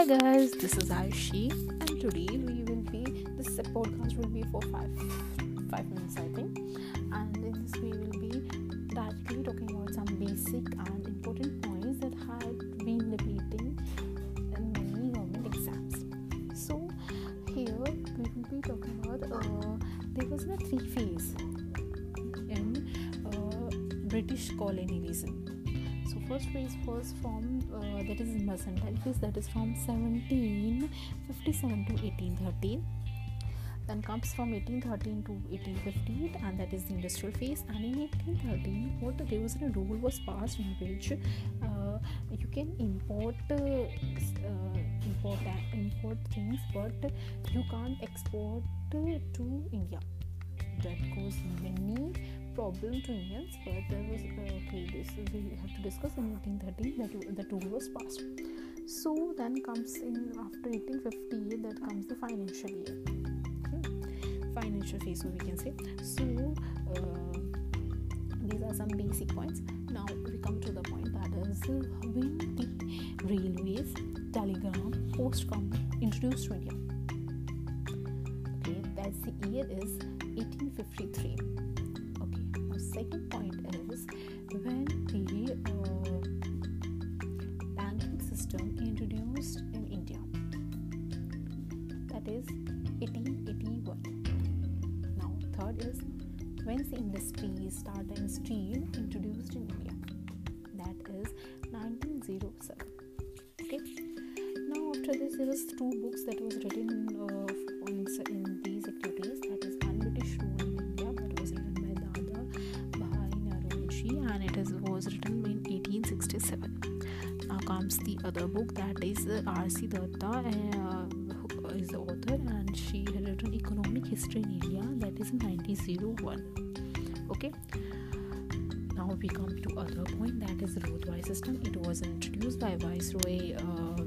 Hi guys, this is Ayushi, and today we will be this podcast will be for five five minutes I think, and in this we will be directly talking about some basic and important points that have been repeating in many government exams. So here we will be talking about uh, there was a three phase in uh, British colonialism first phase was from uh, that is mercantile phase that is from 1757 to 1813 then comes from 1813 to 1815 and that is the industrial phase. And in 1813 what the there was a rule was passed in which uh, you can import uh, uh, import import things but you can't export to india. That caused many problem to Indians, but there was uh, okay. This we have to discuss in 1830 that the tool was passed. So then comes in after 1850 that comes the financial year, hmm. financial phase, so we can say. So uh, these are some basic points. Now we come to the point that is when the railways, telegram, post come introduced to India. Okay, that's the year is 1853 okay now second point is when the uh, banking system introduced in india. That is 1881 now third is when the industry started and steel introduced in india. That is 1907 okay. Now after this there was two books that was written uh, in these activities. That is un-british rule 1867 now comes the other book that is rc datta uh, who is the author and she had written economic history in india that is in 1901 okay. Now we come to other point that is Ryotwari system. It was introduced by viceroy uh,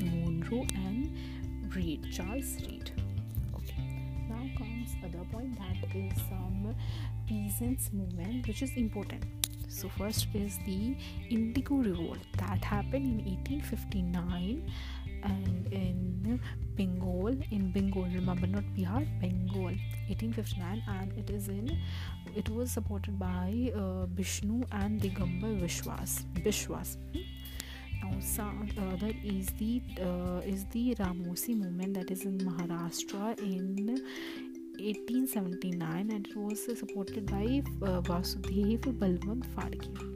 Munro and Read, Charles Read. Okay, now comes other point that is some peasants movement which is important. So first is the Indigo Revolt that happened in 1859 and in Bengal in Bengal remember not Bihar Bengal 1859 and it is in it was supported by uh, Bishnu and Digambar Vishwas Vishwas. Now some other is the uh, is the Ramosi movement that is in Maharashtra in 1879 and it was supported by uh, Vasudev Balwant Phadke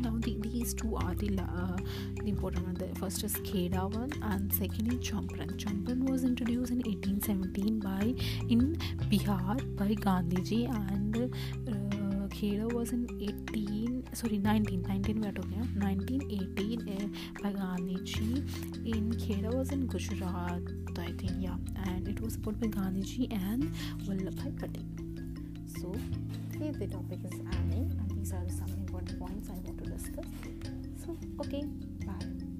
now the, these two are the, uh, the important one. The first is Kheda one and second is Champaran Champaran was introduced in 1817 by in Bihar by Gandhiji and uh, Kheda was in 18 sorry 19 19 we are talking about 1918 uh, by Gandhiji in Kheda was in Gujarat I think yeah and it was supported by Gandhiji and Vallabhbhai Patel so here the topic is ending and these are some important points I want to discuss so okay bye